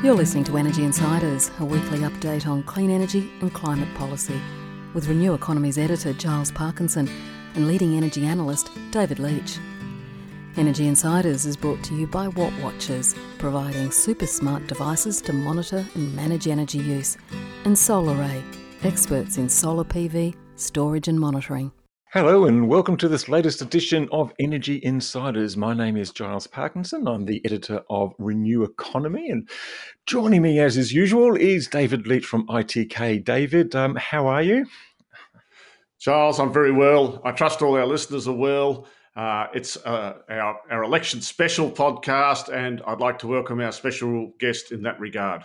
You're listening to Energy Insiders, a weekly update on clean energy and climate policy, with Renew Economy's editor Giles Parkinson and leading energy analyst David Leitch. Energy Insiders is brought to you by Watt Watchers, providing super smart devices to monitor and manage energy use, and SolarAy, experts in solar PV, storage and monitoring. Hello and welcome to this latest edition of Energy Insiders. My name is Giles Parkinson. I'm the editor of Renew Economy, and joining me as is usual is David Leitch from ITK. David, um, how are you? Giles, I'm very well. I trust all our listeners are well. Uh, it's uh, our, our election special podcast, and I'd like to welcome our special guest in that regard.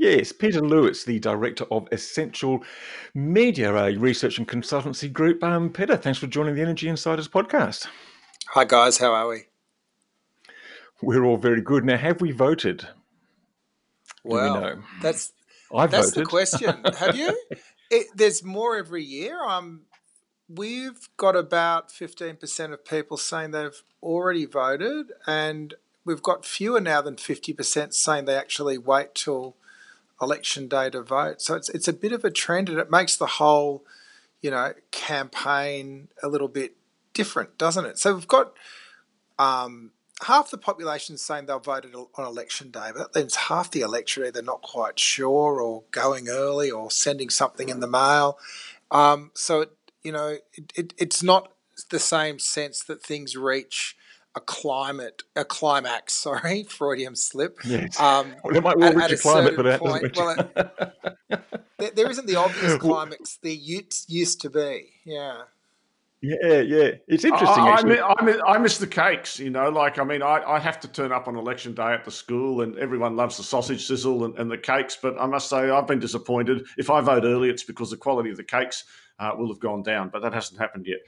Yes, Peter Lewis, the director of Essential Media, a research and consultancy group. Um, Peter, thanks for joining the Energy Insiders podcast. Hi, guys. How are we? We're all very good. Now, have we voted? Well, we know? that's I that's voted. the question. Have you? It, there's more every year. Um, we've got about fifteen percent of people saying they've already voted, and we've got fewer now than fifty percent saying they actually wait till election day to vote. So it's it's a bit of a trend, and it makes the whole, you know, campaign a little bit different, doesn't it? So we've got um, half the population saying they'll vote on election day, but that leaves half the electorate either not quite sure, or going early, or sending something in the mail. Um, so it, you know, it, it, it's not the same sense that things reach a climate, a climax. Sorry, Freudian slip. Yes. Um, well, it might well at- reach a a climate, but certain it point- reach well, there, there isn't the obvious climax there used, used to be. Yeah. Yeah, yeah. It's interesting, I, I, actually. mi- I, mi- I miss the cakes, you know. Like, I mean, I, I have to turn up on election day at the school, and everyone loves the sausage sizzle and, and the cakes. But I must say, I've been disappointed. If I vote early, it's because the quality of the cakes uh, will have gone down, but that hasn't happened yet.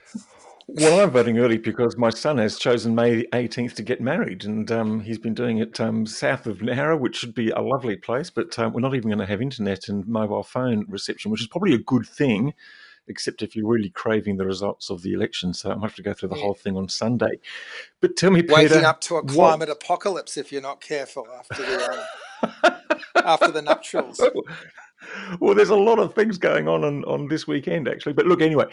Well, I'm voting early because my son has chosen May 18th to get married, and um, he's been doing it um, south of Nowra, which should be a lovely place. But um, we're not even going to have internet and mobile phone reception, which is probably a good thing, except if you're really craving the results of the election. So I might have to go through the Yeah. whole thing on Sunday. But tell me, Waking Peter, up to a what... apocalypse if you're not careful after the um, after the nuptials. well, there's a lot of things going on, on on this weekend actually. But look, anyway,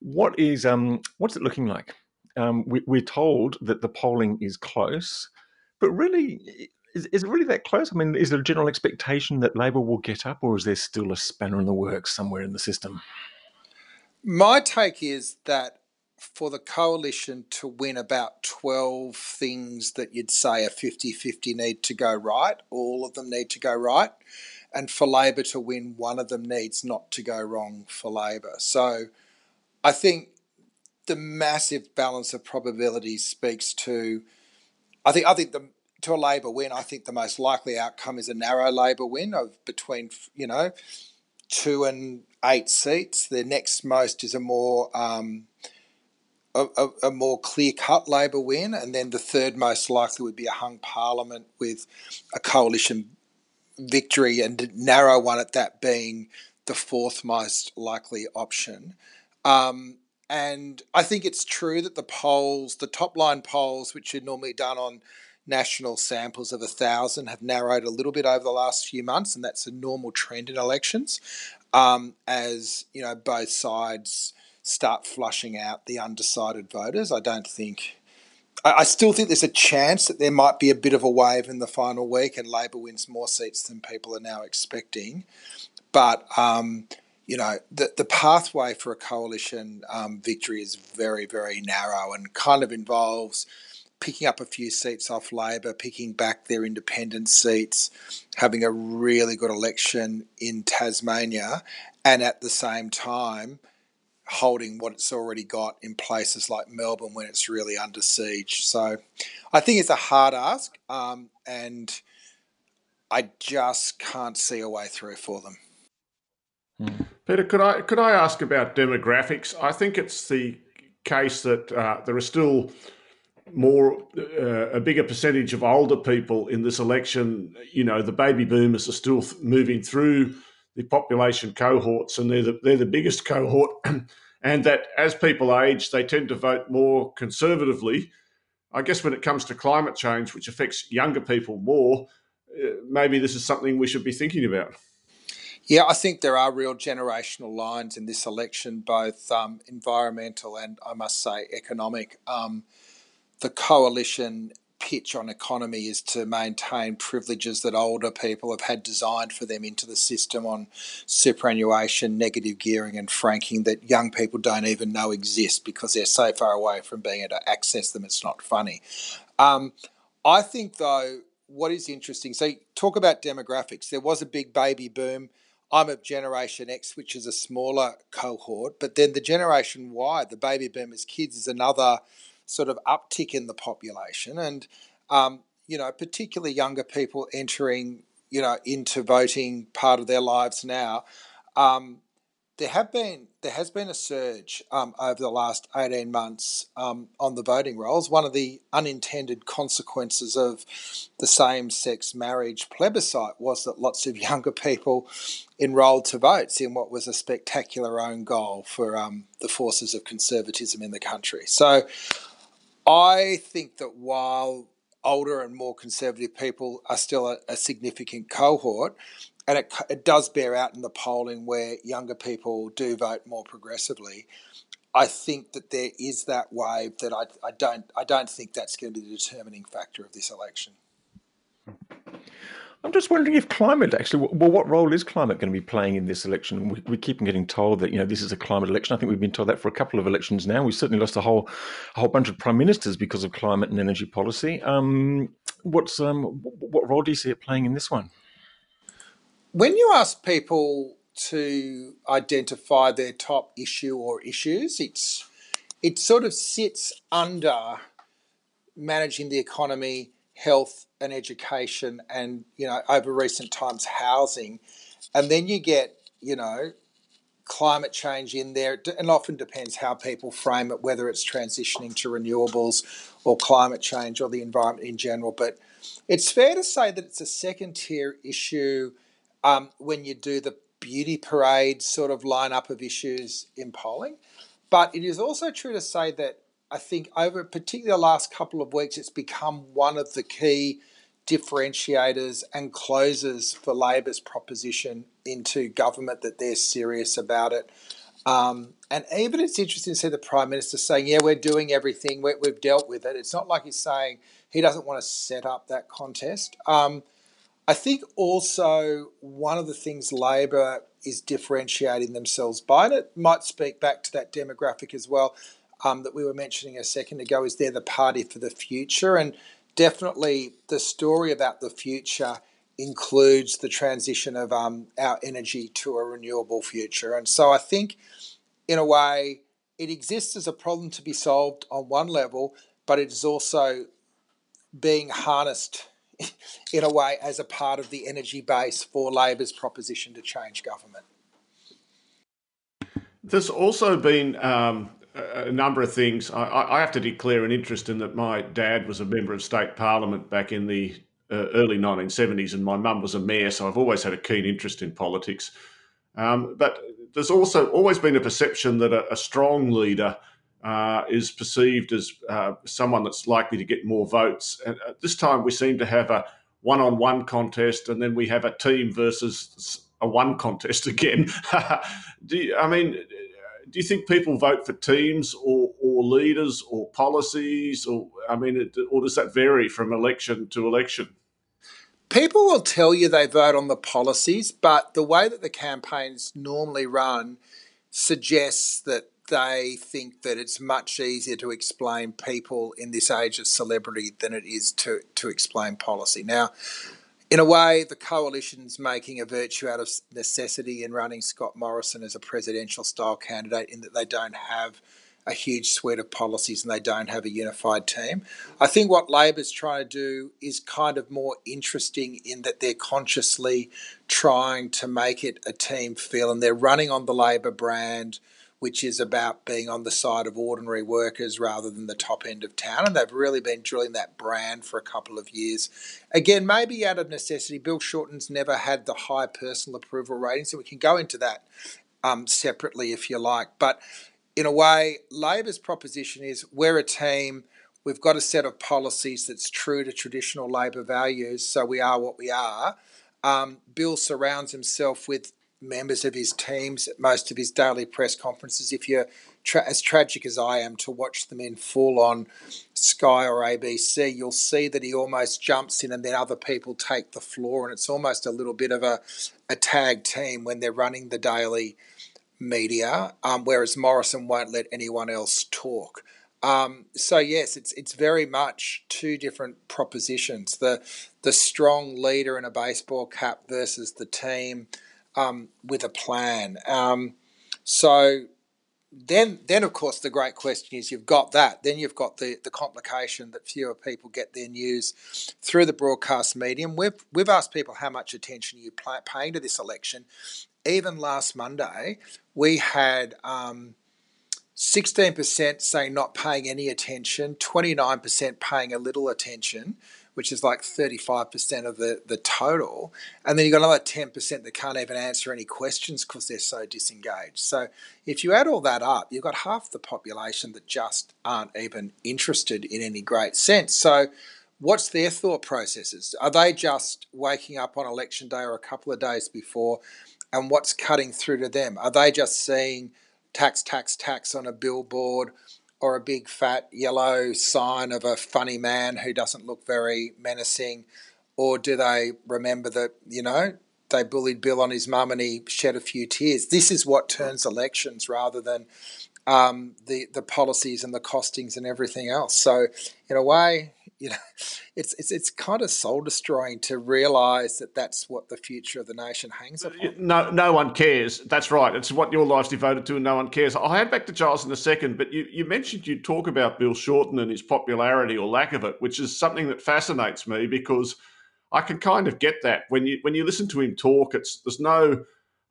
what is um what's it looking like? Um, we, we're told that the polling is close, but really, is, is it really that close? I mean, is there a general expectation that Labor will get up, or is there still a spanner in the works somewhere in the system? My take is that for the coalition to win about 12 things that you'd say a 50 50 need to go right, all of them need to go right. And for Labor to win, one of them needs not to go wrong for Labor. So I think the massive balance of probabilities speaks to. I think I think the to a Labor win, I think the most likely outcome is a narrow Labor win of between you know two and eight seats. The next most is a more um, a, a more clear cut Labor win, and then the third most likely would be a hung parliament with a coalition victory, and narrow one at that being the fourth most likely option. Um, and I think it's true that the polls, the top line polls, which are normally done on national samples of a thousand, have narrowed a little bit over the last few months, and that's a normal trend in elections. Um, as you know, both sides start flushing out the undecided voters. I don't think. I still think there's a chance that there might be a bit of a wave in the final week and Labor wins more seats than people are now expecting. But um, you know, the the pathway for a coalition um, victory is very very narrow and kind of involves picking up a few seats off Labor, picking back their independent seats, having a really good election in Tasmania, and at the same time holding what it's already got in places like Melbourne when it's really under siege. So I think it's a hard ask, um, and I just can't see a way through for them. Peter, could I could I ask about demographics? I think it's the case that uh, there are still more uh, a bigger percentage of older people in this election. You know, the baby boomers are still th- moving through the population cohorts, and they're the, they're the biggest cohort. and that as people age, they tend to vote more conservatively. I guess when it comes to climate change, which affects younger people more, maybe this is something we should be thinking about. Yeah, I think there are real generational lines in this election, both um, environmental and I must say economic. Um, the coalition pitch on economy is to maintain privileges that older people have had designed for them into the system on superannuation, negative gearing, and franking that young people don't even know exist because they're so far away from being able to access them. It's not funny. Um, I think, though, what is interesting, so talk about demographics. There was a big baby boom I'm of Generation X, which is a smaller cohort, but then the Generation Y, the baby boomers kids, is another sort of uptick in the population. And, um, you know, particularly younger people entering, you know, into voting part of their lives now. Um, there have been there has been a surge um, over the last 18 months um, on the voting rolls. One of the unintended consequences of the same-sex marriage plebiscite was that lots of younger people enrolled to vote in what was a spectacular own goal for um, the forces of conservatism in the country. So I think that while older and more conservative people are still a, a significant cohort, and it, it does bear out in the polling where younger people do vote more progressively. I think that there is that wave that I, I don't I don't think that's going to be the determining factor of this election. I'm just wondering if climate actually, well, what role is climate going to be playing in this election? We, we keep getting told that you know this is a climate election. I think we've been told that for a couple of elections now. We've certainly lost a whole a whole bunch of prime ministers because of climate and energy policy. Um, what's um, what role do you see it playing in this one? when you ask people to identify their top issue or issues, it's it sort of sits under managing the economy, health and education, and you know over recent times housing, and then you get you know climate change in there, and often depends how people frame it, whether it's transitioning to renewables or climate change or the environment in general. But it's fair to say that it's a second tier issue um, when you do the beauty parade sort of lineup of issues in polling. But it is also true to say that I think over particularly the last couple of weeks, it's become one of the key differentiators and closes for Labor's proposition into government that they're serious about it. Um, and even it's interesting to see the Prime Minister saying, yeah, we're doing everything, we have dealt with it. It's not like he's saying he doesn't want to set up that contest. Um, I think also one of the things Labor is differentiating themselves by, and it might speak back to that demographic as well um, that we were mentioning a second ago, is they're the party for the future. And definitely the story about the future includes the transition of um, our energy to a renewable future. And so I think, in a way, it exists as a problem to be solved on one level, but it is also being harnessed in a way as a part of the energy base for Labor's proposition to change government. There's also been um, a number of things. I, I, have to declare an interest in that my dad was a member of state parliament back in the uh, early 1970s, and my mum was a mayor, so I've always had a keen interest in politics. Um, but there's also always been a perception that a, a strong leader uh, is perceived as uh, someone that's likely to get more votes. And uh, this time we seem to have a one on one contest, and then we have a team versus a one contest again. do you, I mean, do you think people vote for teams or, or leaders or policies? Or, I mean, it, or does that vary from election to election? People will tell you they vote on the policies, but the way that the campaigns normally run suggests that they think that it's much easier to explain people in this age of celebrity than it is to, to explain policy. Now, in a way, the coalition's making a virtue out of necessity in running Scott Morrison as a presidential style candidate in that they don't have a huge suite of policies and they don't have a unified team. I think what Labor's trying to do is kind of more interesting in that they're consciously trying to make it a team feel and they're running on the Labor brand which is about being on the side of ordinary workers rather than the top end of town. And they've really been drilling that brand for a couple of years. Again, maybe out of necessity, Bill Shorten's never had the high personal approval rating, so we can go into that um, separately if you like. But in a way, Labor's proposition is we're a team. We've got a set of policies that's true to traditional Labor values, so we are what we are. Um, Bill surrounds himself with members of his teams at most of his daily press conferences. If you're tra- as tragic as I am to watch them in full on Sky or ABC, you'll see that he almost jumps in and then other people take the floor, and it's almost a little bit of a, a tag team when they're running the daily media, um, whereas Morrison won't let anyone else talk. Um, so yes, it's it's very much two different propositions: the the strong leader in a baseball cap versus the team um, with a plan. Um, so then, then of course, the great question is: you've got that. Then you've got the the complication that fewer people get their news through the broadcast medium. We've we've asked people how much attention you paying to this election. Even last Monday, we had. Um, 16% saying not paying any attention, 29% paying a little attention, which is like 35% of the, the total. And then you've got another 10% that can't even answer any questions because they're so disengaged. So if you add all that up, you've got half the population that just aren't even interested in any great sense. So what's their thought processes? Are they just waking up on election day or a couple of days before? And what's cutting through to them? Are they just seeing tax, tax, tax on a billboard? Or a big fat yellow sign of a funny man who doesn't look very menacing? Or do they remember that, you know, they bullied Bill on his mum and he shed a few tears? This is what turns elections rather than um, the, the policies and the costings and everything else. So, in a way, you know, it's it's it's kind of soul destroying to realise that that's what the future of the nation hangs uh, upon. No, no one cares. That's right. It's what your life's devoted to, and no one cares. I'll hand back to Giles in a second, but you you mentioned you'd talk about Bill Shorten and his popularity or lack of it, which is something that fascinates me because I can kind of get that when you when you listen to him talk. It's there's no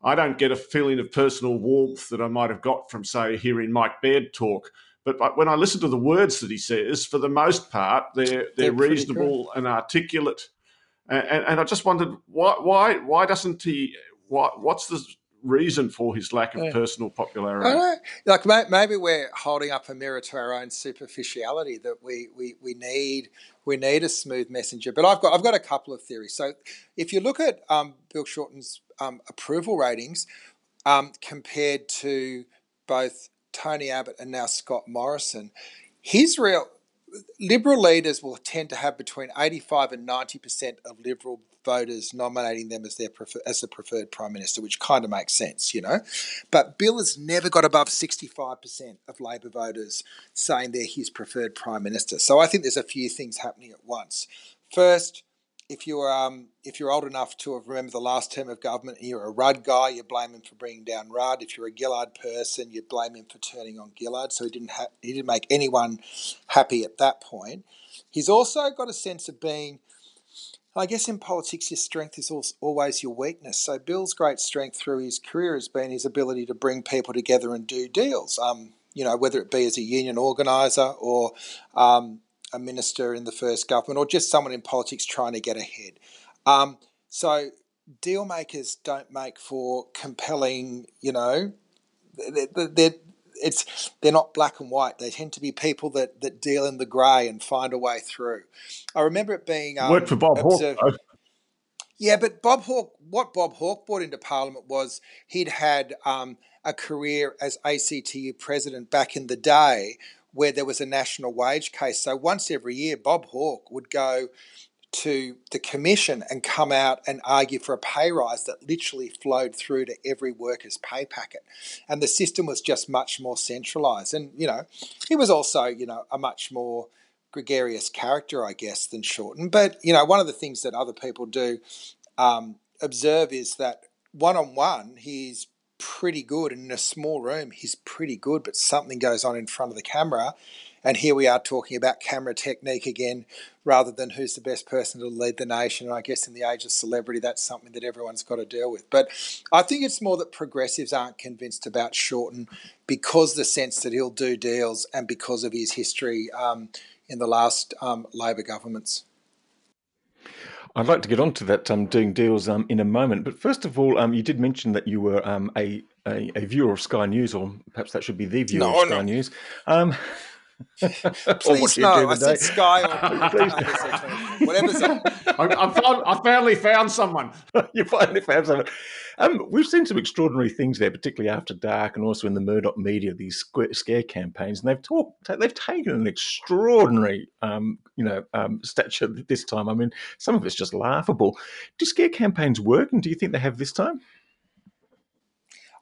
I don't get a feeling of personal warmth that I might have got from, say, hearing Mike Baird talk. But when I listen to the words that he says, for the most part, they're they're, they're reasonable and articulate. And, and, I just wondered why why why doesn't he? What what's the reason for his lack of yeah. personal popularity? Like maybe we're holding up a mirror to our own superficiality that we, we, we need we need a smooth messenger. But I've got I've got a couple of theories. So if you look at um, Bill Shorten's um, approval ratings um, compared to both Tony Abbott and now Scott Morrison, his real Liberal leaders will tend to have between 85 and 90% of Liberal voters nominating them as their prefer, as the preferred prime minister, which kind of makes sense, you know. But Bill has never got above 65% of Labor voters saying they're his preferred prime minister. So I think there's a few things happening at once. First, if you're um, if you're old enough to have remembered the last term of government and you're a Rudd guy, you blame him for bringing down Rudd. If you're a Gillard person, you blame him for turning on Gillard. So he didn't ha- he didn't make anyone happy at that point. He's also got a sense of being. I guess in politics, your strength is always your weakness. So Bill's great strength through his career has been his ability to bring people together and do deals. Um, you know, whether it be as a union organizer or um, a minister in the first government or just someone in politics trying to get ahead. Um, so deal makers don't make for compelling, you know, they're, they're, it's they're not black and white. They tend to be people that that deal in the grey and find a way through. I remember it being um, worked for Bob observed, Hawke. Yeah, but Bob Hawke, what Bob Hawke brought into Parliament was he'd had um, a career as ACTU president back in the day, where there was a national wage case. So once every year, Bob Hawke would go to the commission and come out and argue for a pay rise that literally flowed through to every worker's pay packet. And the system was just much more centralized. And, you know, he was also, you know, a much more gregarious character, I guess, than Shorten. But, you know, one of the things that other people do um, observe is that one on one, he's pretty good. And in a small room, he's pretty good, but something goes on in front of the camera. And here we are talking about camera technique again, rather than who's the best person to lead the nation. And I guess in the age of celebrity, that's something that everyone's got to deal with. But I think it's more that progressives aren't convinced about Shorten because the sense that he'll do deals and because of his history um, in the last um, Labor governments. I'd like to get on to that um, doing deals um, in a moment. But first of all, um, you did mention that you were um, a, a, a, viewer of Sky News, or perhaps that should be the viewer no, of Sky no. News. Um, Please no, I said Sky or whatever's I, I, found, I finally found someone. you finally found someone. Um, we've seen some extraordinary things there, particularly after dark, and also in the Murdoch media, these scare campaigns, and they've talked, they've taken an extraordinary, um, you know, um, stature this time. I mean, some of it's just laughable. Do scare campaigns work, and do you think they have this time?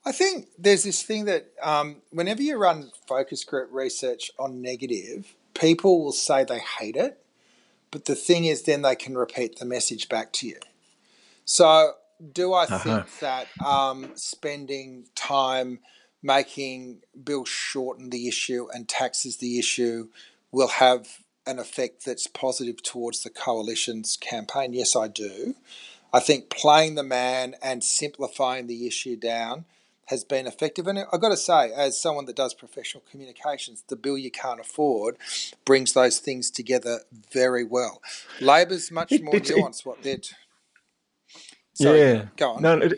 I think there's this thing that um, whenever you run focus group research on negative, people will say they hate it, but the thing is, then they can repeat the message back to you. So, do I uh-huh. think that um, spending time making Bill Shorten the issue and taxes the issue will have an effect that's positive towards the coalition's campaign? Yes, I do. I think playing the man and simplifying the issue down has been effective. And I've got to say, as someone that does professional communications, the bill you can't afford brings those things together very well. Labor's much more nuanced. What they're. T- Sorry, yeah. Go on. No, it,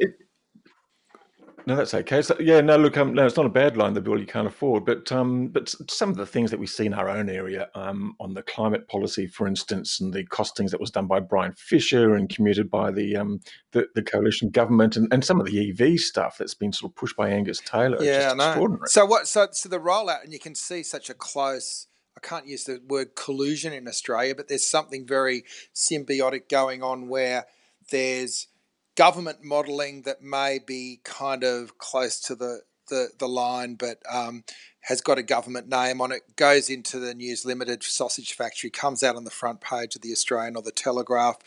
no, that's okay. So, yeah, no, look, um, no, it's not a bad line, the bill you can't afford, but um, but some of the things that we see in our own area um, on the climate policy, for instance, and the costings that was done by Brian Fisher and commuted by the um, the, the, coalition government, and, and some of the EV stuff that's been sort of pushed by Angus Taylor, yeah, just extraordinary. So what? So so the rollout, and you can see such a close. I can't use the word collusion in Australia, but there's something very symbiotic going on where there's government modelling that may be kind of close to the the, the line, but um, has got a government name on it, goes into the News Limited sausage factory, comes out on the front page of the Australian or the Telegraph,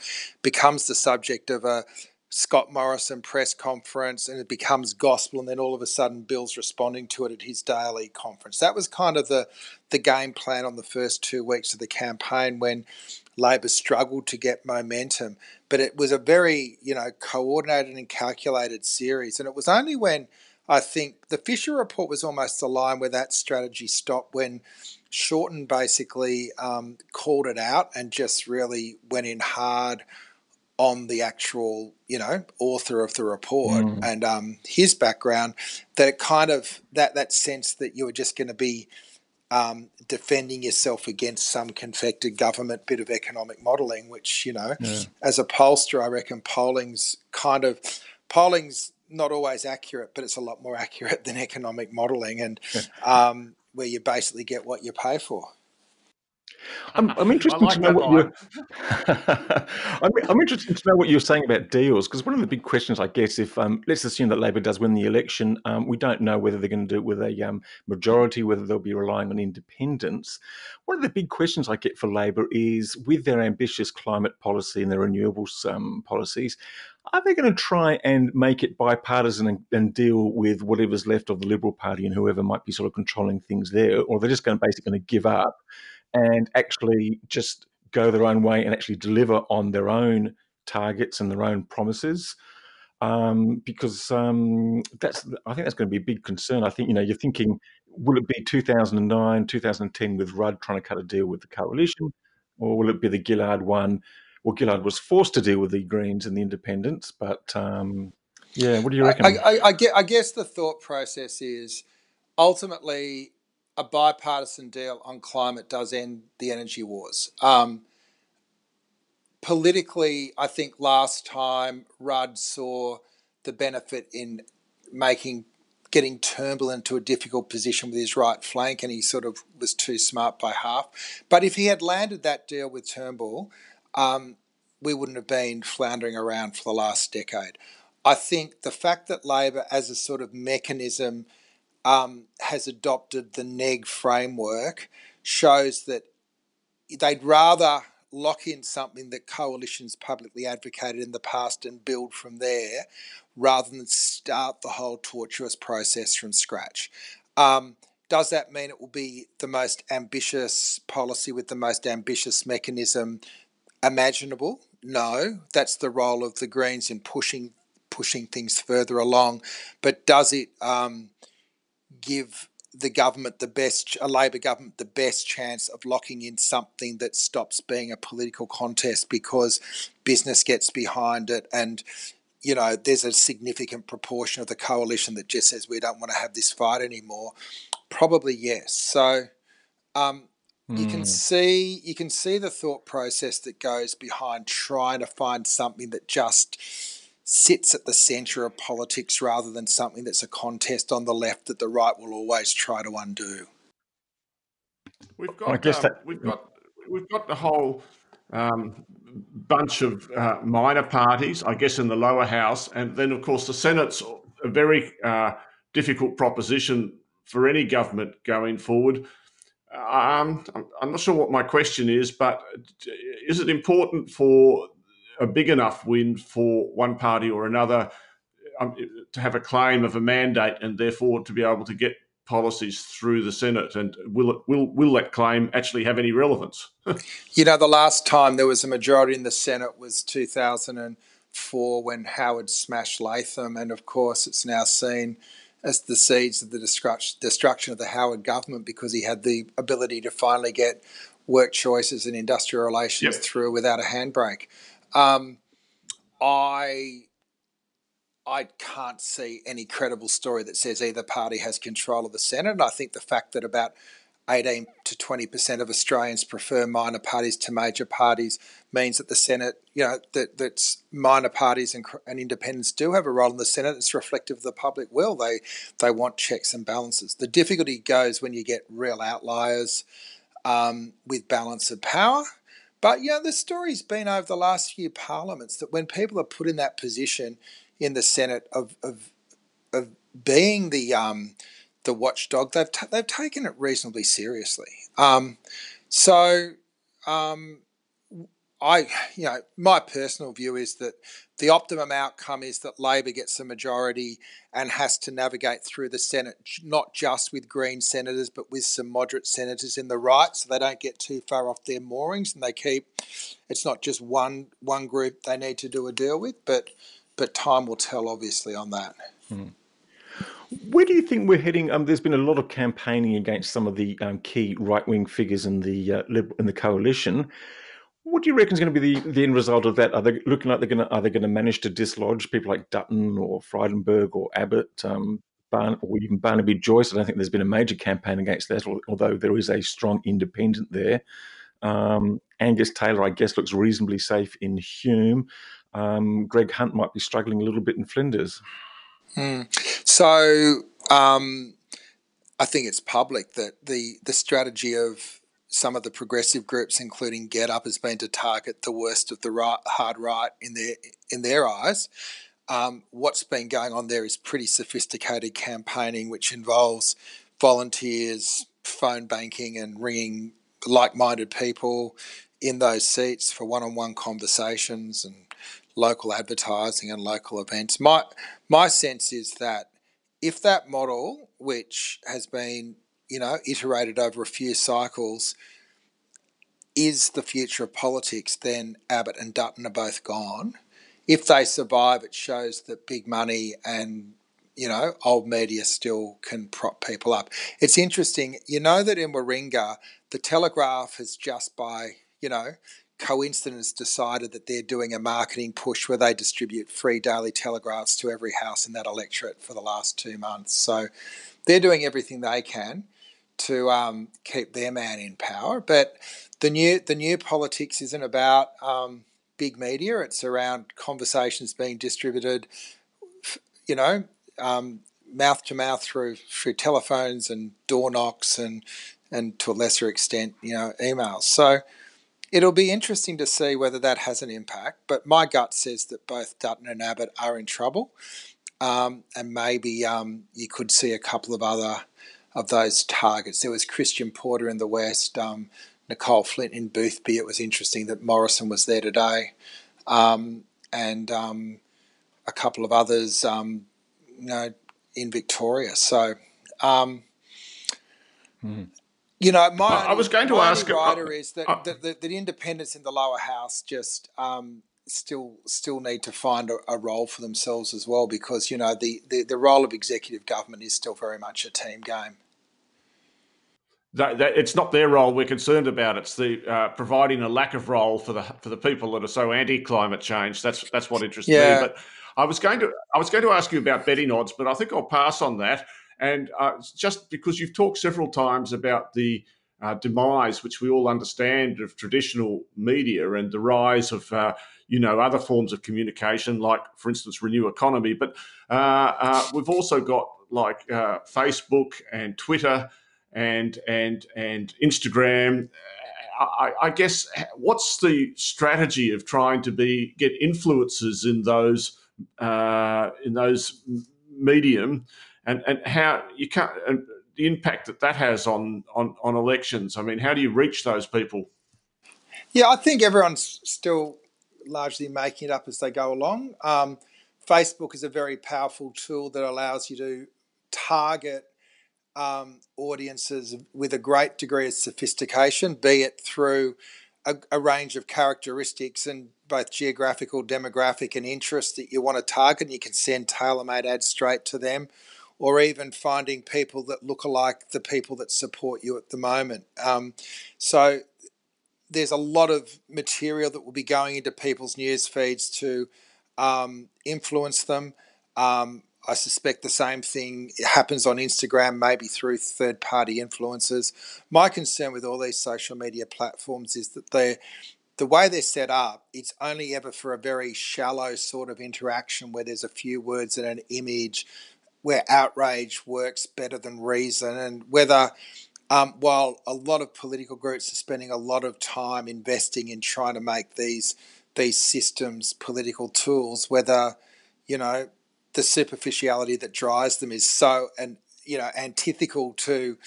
becomes the subject of a Scott Morrison press conference, and it becomes gospel, and then all of a sudden Bill's responding to it at his daily conference. That was kind of the the game plan on the first two weeks of the campaign when Labor struggled to get momentum. But it was a very, you know, coordinated and calculated series. And it was only when I think the Fisher report was almost the line where that strategy stopped when Shorten basically um, called it out and just really went in hard on the actual, you know, author of the report mm. and um, his background. That it kind of that that sense that you were just going to be um, defending yourself against some confected government bit of economic modelling, which, you know, yeah. as a pollster, I reckon polling's kind of, polling's not always accurate, but it's a lot more accurate than economic modelling and yeah. um, where you basically get what you pay for. I'm, I'm interested like to know what you're. I'm, I'm, interested to know what you're saying about deals because one of the big questions, I guess, if um, let's assume that Labor does win the election, um, we don't know whether they're going to do it with a um, majority, whether they'll be relying on independents. One of the big questions I get for Labor is, with their ambitious climate policy and their renewables um, policies, are they going to try and make it bipartisan and, and, deal with whatever's left of the Liberal Party and whoever might be sort of controlling things there, or are they're just going to basically going to give up? And actually just go their own way and actually deliver on their own targets and their own promises. Um, because um, that's I think that's going to be a big concern. I think you know you're thinking, will it be 2009, 2010 with Rudd trying to cut a deal with the coalition, or will it be the Gillard one? Well, Gillard was forced to deal with the Greens and the Independents, but um, yeah, what do you reckon? I, I, I, I guess the thought process is ultimately a bipartisan deal on climate does end the energy wars. Um, politically, I think last time Rudd saw the benefit in making getting Turnbull into a difficult position with his right flank, and he sort of was too smart by half. But if he had landed that deal with Turnbull, um, we wouldn't have been floundering around for the last decade. I think the fact that Labor, as a sort of mechanism um, has adopted the NEG framework shows that they'd rather lock in something that coalitions publicly advocated in the past and build from there rather than start the whole tortuous process from scratch. Um, does that mean it will be the most ambitious policy with the most ambitious mechanism imaginable? No, that's the role of the Greens in pushing pushing things further along. But does it um, give the government the best, a Labor government, the best chance of locking in something that stops being a political contest because business gets behind it and you know, there's a significant proportion of the coalition that just says we don't want to have this fight anymore. Probably yes. So Um, you can Hmm. see you can see the thought process that goes behind trying to find something that just sits at the centre of politics rather than something that's a contest on the left that the right will always try to undo. We've got, I got, guess um, that- we've got, we've got the whole um, bunch of uh, minor parties, I guess, in the lower house, and then of course the Senate's a very uh, difficult proposition for any government going forward. Um, I'm, I'm not sure what my question is, but is it important for a big enough win for one party or another um, to have a claim of a mandate and therefore to be able to get policies through the Senate? And will it will will that claim actually have any relevance? You know, the last time there was a majority in the Senate was 2004 when Howard smashed Latham, and of course, it's now seen as the seeds of the destruct- destruction of the Howard government because he had the ability to finally get work choices and industrial relations Yep. through without a handbrake. Um, I I can't see any credible story that says either party has control of the Senate. And I think the fact that about 18 to 20% of Australians prefer minor parties to major parties means that the Senate, you know, that that's minor parties and, and independents do have a role in the Senate. It's reflective of the public will. They they want checks and balances. The difficulty goes when you get real outliers um, with balance of power. But you know, the story's been over the last few parliaments that when people are put in that position in the Senate of of, of being the um, the watchdog, they've ta they've taken it reasonably seriously. Um, so um, I, you know, my personal view is that the optimum outcome is that Labor gets a majority and has to navigate through the Senate, not just with Green senators, but with some moderate senators in the right, so they don't get too far off their moorings and they keep. It's not just one one group they need to do a deal with, but but time will tell, obviously, on that. Where do you think we're heading? Um, there's been a lot of campaigning against some of the um, key right-wing figures in the uh, in the coalition. What do you reckon is going to be the, the end result of that? Are they looking like they're going to are they going to manage to dislodge people like Dutton or Frydenberg or Abbott, um, Barn, or even Barnaby Joyce? I don't think there's been a major campaign against that, although there is a strong independent there. Um, Angus Taylor, I guess, looks reasonably safe in Hume. Um, Greg Hunt might be struggling a little bit in Flinders. Mm. So um, I think it's public that the the strategy of some of the progressive groups, including Get Up, has been to target the worst of the right, hard right in their in their eyes. Um, what's been going on there is pretty sophisticated campaigning, which involves volunteers, phone banking, and ringing like-minded people in those seats for one-on-one conversations and local advertising and local events. My my sense is that if that model, which has been you know iterated over a few cycles, is the future of politics, then Abbott and Dutton are both gone. If they survive, it shows that big money and you know old media still can prop people up. It's interesting, you know that in Warringah, the Telegraph has just by you know coincidence decided that they're doing a marketing push where they distribute free daily telegraphs to every house in that electorate for the last two months. So they're doing everything they can to um, keep their man in power. But the new the new politics isn't about um, big media. It's around conversations being distributed, you know, um, mouth to mouth through through telephones and door knocks and and to a lesser extent, you know, emails. So it'll be interesting to see whether that has an impact. But my gut says that both Dutton and Abbott are in trouble, um, and maybe um, you could see a couple of other of those targets. There was Christian Porter in the West, um, Nicolle Flint in Boothby. It was interesting that Morrison was there today, um, and um, a couple of others, um, you know, in Victoria. So. Um, You know, my I- I was going to ask- only rider uh, is that, uh, that, that the independents in the lower house just um, still still need to find a, a role for themselves as well because you know the, the, the role of executive government is still very much a team game. That, that it's not their role we're concerned about. It's the uh, providing a lack of role for the for the people that are so anti climate change. That's that's what interests Yeah. me. But I was going to I was going to ask you about betting odds, but I think I'll pass on that. And uh, just because you've talked several times about the uh, demise, which we all understand, of traditional media and the rise of uh, you know other forms of communication, like for instance Renew Economy. But uh, uh we've also got like uh, Facebook and Twitter and and and Instagram. I, I, guess what's the strategy of trying to be get influencers in those uh, in those medium, and and how you can't and the impact that that has on on on elections. I mean, how do you reach those people? Yeah, I think everyone's still largely making it up as they go along. Um, Facebook is a very powerful tool that allows you to target um, audiences with a great degree of sophistication, be it through a, a, range of characteristics and both geographical, demographic, and interest that you want to target. And you can send tailor made ads straight to them, or even finding people that look alike the people that support you at the moment. Um, so there's a lot of material that will be going into people's news feeds to um, influence them. Um, I suspect the same thing happens on Instagram, maybe through third party influencers. My concern with all these social media platforms is that they the way they're set up, it's only ever for a very shallow sort of interaction where there's a few words and an image, where outrage works better than reason, and whether um, while a lot of political groups are spending a lot of time investing in trying to make these these systems political tools, whether you know the superficiality that drives them is so and you know antithetical to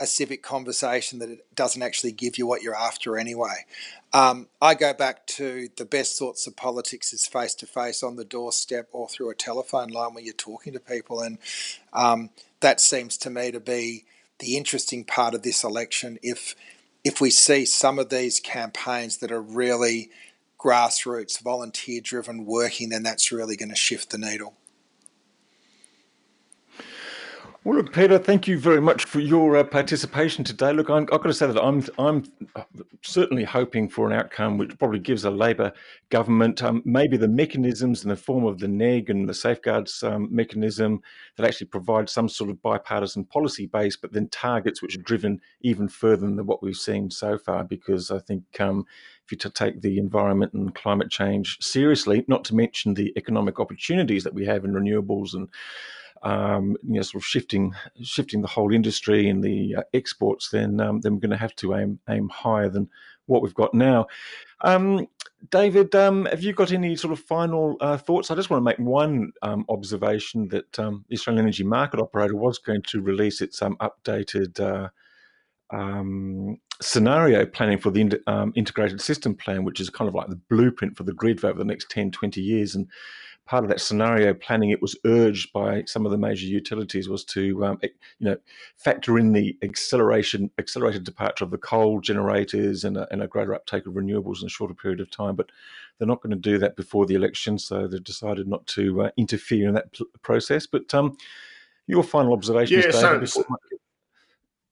a civic conversation that it doesn't actually give you what you're after anyway. Um, I go back to the best sorts of politics is face to face on the doorstep or through a telephone line where you're talking to people, and um, that seems to me to be the interesting part of this election. If if we see some of these campaigns that are really grassroots, volunteer driven, working, then that's really going to shift the needle. Well, look, Peter, thank you very much for your uh, participation today. Look, I'm, I've got to say that I'm I'm certainly hoping for an outcome which probably gives a Labor government um, maybe the mechanisms in the form of the NEG and the safeguards um, mechanism that actually provides some sort of bipartisan policy base, but then targets which are driven even further than what we've seen so far. Because I think um, if you take the environment and climate change seriously, not to mention the economic opportunities that we have in renewables and um, you know, sort of shifting shifting the whole industry and the uh, exports, then um, then we're going to have to aim aim higher than what we've got now. Um, David, um, have you got any sort of final uh, thoughts? I just want to make one um, observation that um, the Australian Energy Market Operator was going to release its updated. Uh, um, scenario planning for the um, integrated system plan, which is kind of like the blueprint for the grid over the next 10, 20 years. And part of that scenario planning, it was urged by some of the major utilities was to, um, you know, factor in the acceleration, accelerated departure of the coal generators and a, and a greater uptake of renewables in a shorter period of time. But they're not going to do that before the election, so they've decided not to uh, interfere in that pl- process. But um, your final observations, yeah, David, so,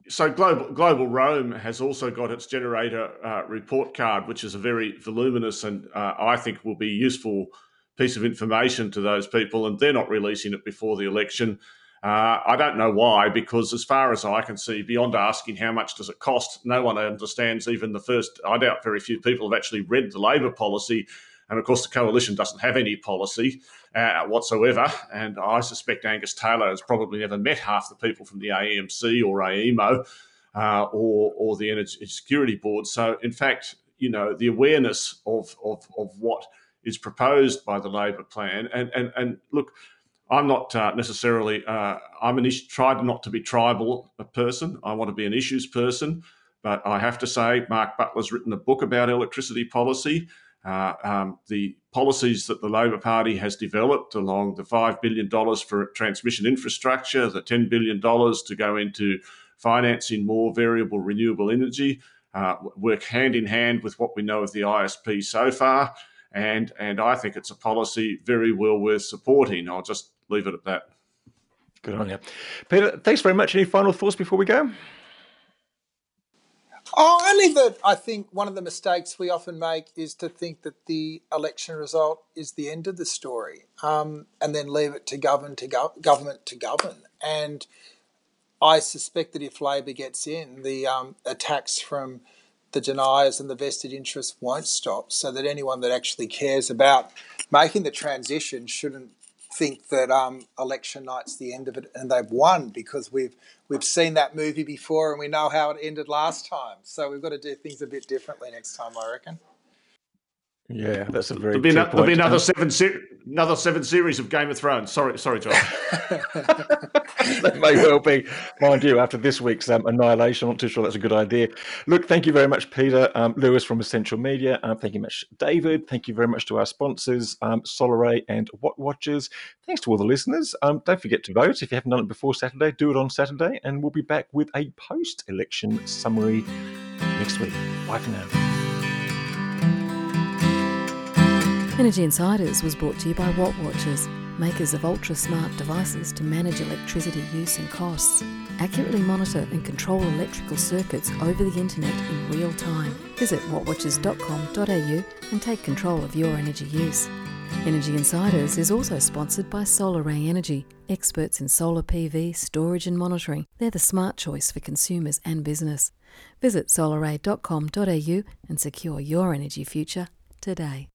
so global Global-Roam has also got its generator uh, report card, which is a very voluminous and uh, I think will be useful piece of information to those people, and they're not releasing it before the election. Uh, I don't know why, because as far as I can see, beyond asking how much does it cost, no one understands even the first. I doubt very few people have actually read the Labor policy, and of course the coalition doesn't have any policy uh, whatsoever. And I suspect Angus Taylor has probably never met half the people from the AEMC or AEMO uh, or or the Energy Security Board. So in fact, you know, the awareness of of of what is proposed by the Labor plan. And and and look, I'm not uh, necessarily. Uh, I'm an issue, tried not to be tribal a person. I want to be an issues person. But I have to say, Mark Butler's written a book about electricity policy. Uh, um, the policies that the Labor Party has developed along the $5 billion for transmission infrastructure, the $10 billion to go into financing more variable renewable energy, uh, work hand in hand with what we know of the ISP so far and and I think it's a policy very well worth supporting. I'll just leave it at that. Good on you, Peter. Thanks very much. Any final thoughts before we go? Oh, only that I think one of the mistakes we often make is to think that the election result is the end of the story, um, and then leave it to govern to go- government to govern. And I suspect that if Labor gets in, the um, attacks from the deniers and the vested interests won't stop, so that anyone that actually cares about making the transition shouldn't think that um, election night's the end of it and they've won because we've we've seen that movie before and we know how it ended last time. So we've got to do things a bit differently next time, I reckon. Yeah, that's a very. There'll be, no, there'll be another seven, se- another seven series of Game of Thrones. Sorry, sorry, John. that may well be, mind you. After this week's um, annihilation, I'm not too sure that's a good idea. Look, thank you very much, Peter um, Lewis from Essential Media. Um, thank you much, David. Thank you very much to our sponsors, um, Solaray and Wattwatchers. Thanks to all the listeners. Um, don't forget to vote if you haven't done it before Saturday. Do it on Saturday, and we'll be back with a post-election summary next week. Bye for now. Energy Insiders was brought to you by Wattwatchers, makers of ultra smart devices to manage electricity use and costs. Accurately monitor and control electrical circuits over the internet in real time. Visit wattwatchers.com.au and take control of your energy use. Energy Insiders is also sponsored by SolarAy Energy, experts in solar PV, storage and monitoring. They're the smart choice for consumers and business. Visit solaray.com.au and secure your energy future today.